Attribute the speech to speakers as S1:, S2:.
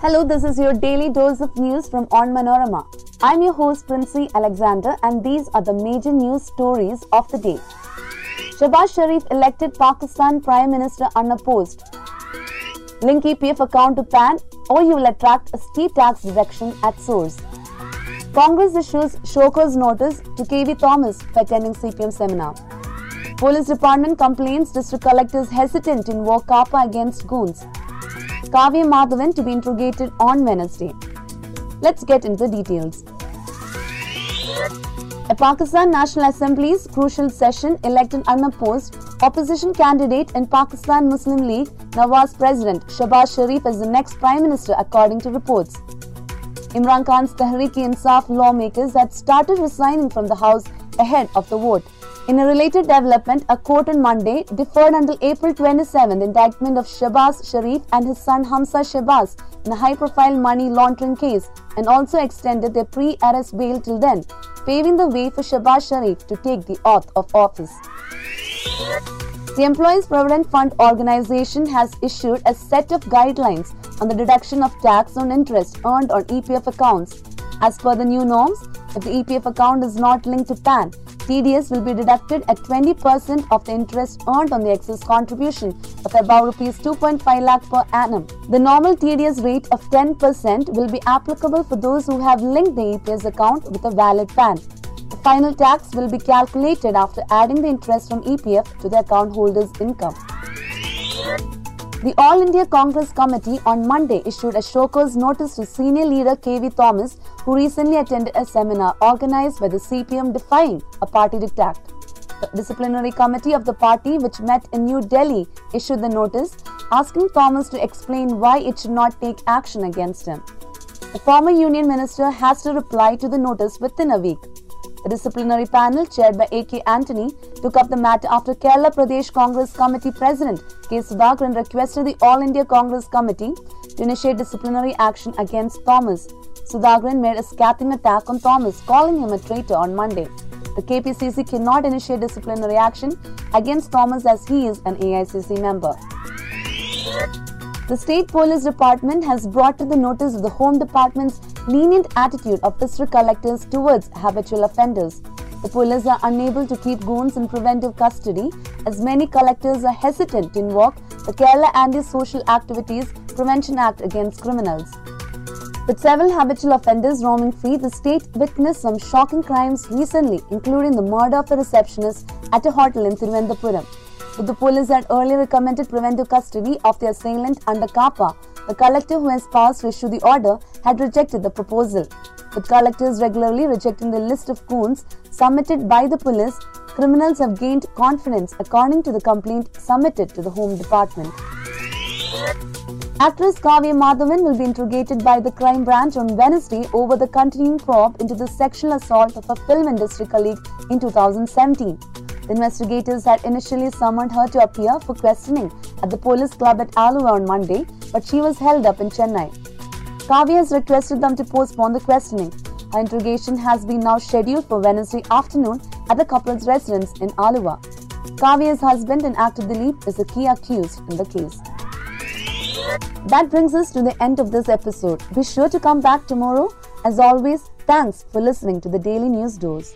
S1: Hello, this is your daily dose of news from Onmanorama. I'm your host Princey Alexander and these are the major news stories of the day. Shehbaz Sharif elected Pakistan Prime Minister unopposed. Link EPF account to PAN or you will attract a steep tax deduction at source. Congress issues show-cause notice to KV Thomas for attending CPM seminar. Police Department complains district collectors hesitant to invoke against goons. Kavya Madhavan to be interrogated on Wednesday. Let's get into the details. A Pakistan National Assembly's crucial session elected unopposed opposition candidate in Pakistan Muslim League Nawaz President Shehbaz Sharif as the next Prime Minister according to reports. Imran Khan's Tehreek-e-Insaf lawmakers had started resigning from the House ahead of the vote. In a related development, a court on Monday deferred until April 27 the indictment of Shehbaz Sharif and his son Hamza Shahbaz in a high-profile money laundering case and also extended their pre-arrest bail till then, paving the way for Shehbaz Sharif to take the oath of office. The Employees Provident Fund organization has issued a set of guidelines on the deduction of tax on interest earned on EPF accounts. As per the new norms, if the EPF account is not linked to PAN, TDS will be deducted at 20% of the interest earned on the excess contribution of about rupees 2.5 lakh per annum. The normal TDS rate of 10% will be applicable for those who have linked the EPS account with a valid PAN. The final tax will be calculated after adding the interest from EPF to the account holder's income. The All India Congress Committee on Monday issued a show-cause notice to senior leader KV Thomas, who recently attended a seminar organized by the CPM defying a party diktat. The disciplinary committee of the party, which met in New Delhi, issued the notice asking Thomas to explain why it should not take action against him. The former union minister has to reply to the notice within a week. The disciplinary panel, chaired by A.K. Antony, took up the matter after Kerala Pradesh Congress Committee President K. Sudhakaran requested the All India Congress Committee to initiate disciplinary action against Thomas. Sudhakaran made a scathing attack on Thomas, calling him a traitor on Monday. The KPCC cannot initiate disciplinary action against Thomas as he is an AICC member. The State Police Department has brought to the notice of the Home Department's lenient attitude of district collectors towards habitual offenders. The police are unable to keep goons in preventive custody as many collectors are hesitant to invoke the Kerala Anti-Social Activities Prevention Act against criminals. With several habitual offenders roaming free, the state witnessed some shocking crimes recently, including the murder of a receptionist at a hotel in Thiruvananthapuram. But the police had earlier recommended preventive custody of the assailant under KAAPA. The collector who has passed to issue the order had rejected the proposal. With collectors regularly rejecting the list of goons submitted by the police, criminals have gained confidence according to the complaint submitted to the Home Department. Actress Kavya Madhavan will be interrogated by the crime branch on Wednesday over the continuing probe into the sexual assault of a film industry colleague in 2017. The investigators had initially summoned her to appear for questioning at the police club at Aluva on Monday, but she was held up in Chennai. Kavya has requested them to postpone the questioning. Her interrogation has been now scheduled for Wednesday afternoon at the couple's residence in Aluva. Kavya's husband and actor Dileep is the key accused in the case. That brings us to the end of this episode. Be sure to come back tomorrow. As always, thanks for listening to the Daily News Dose.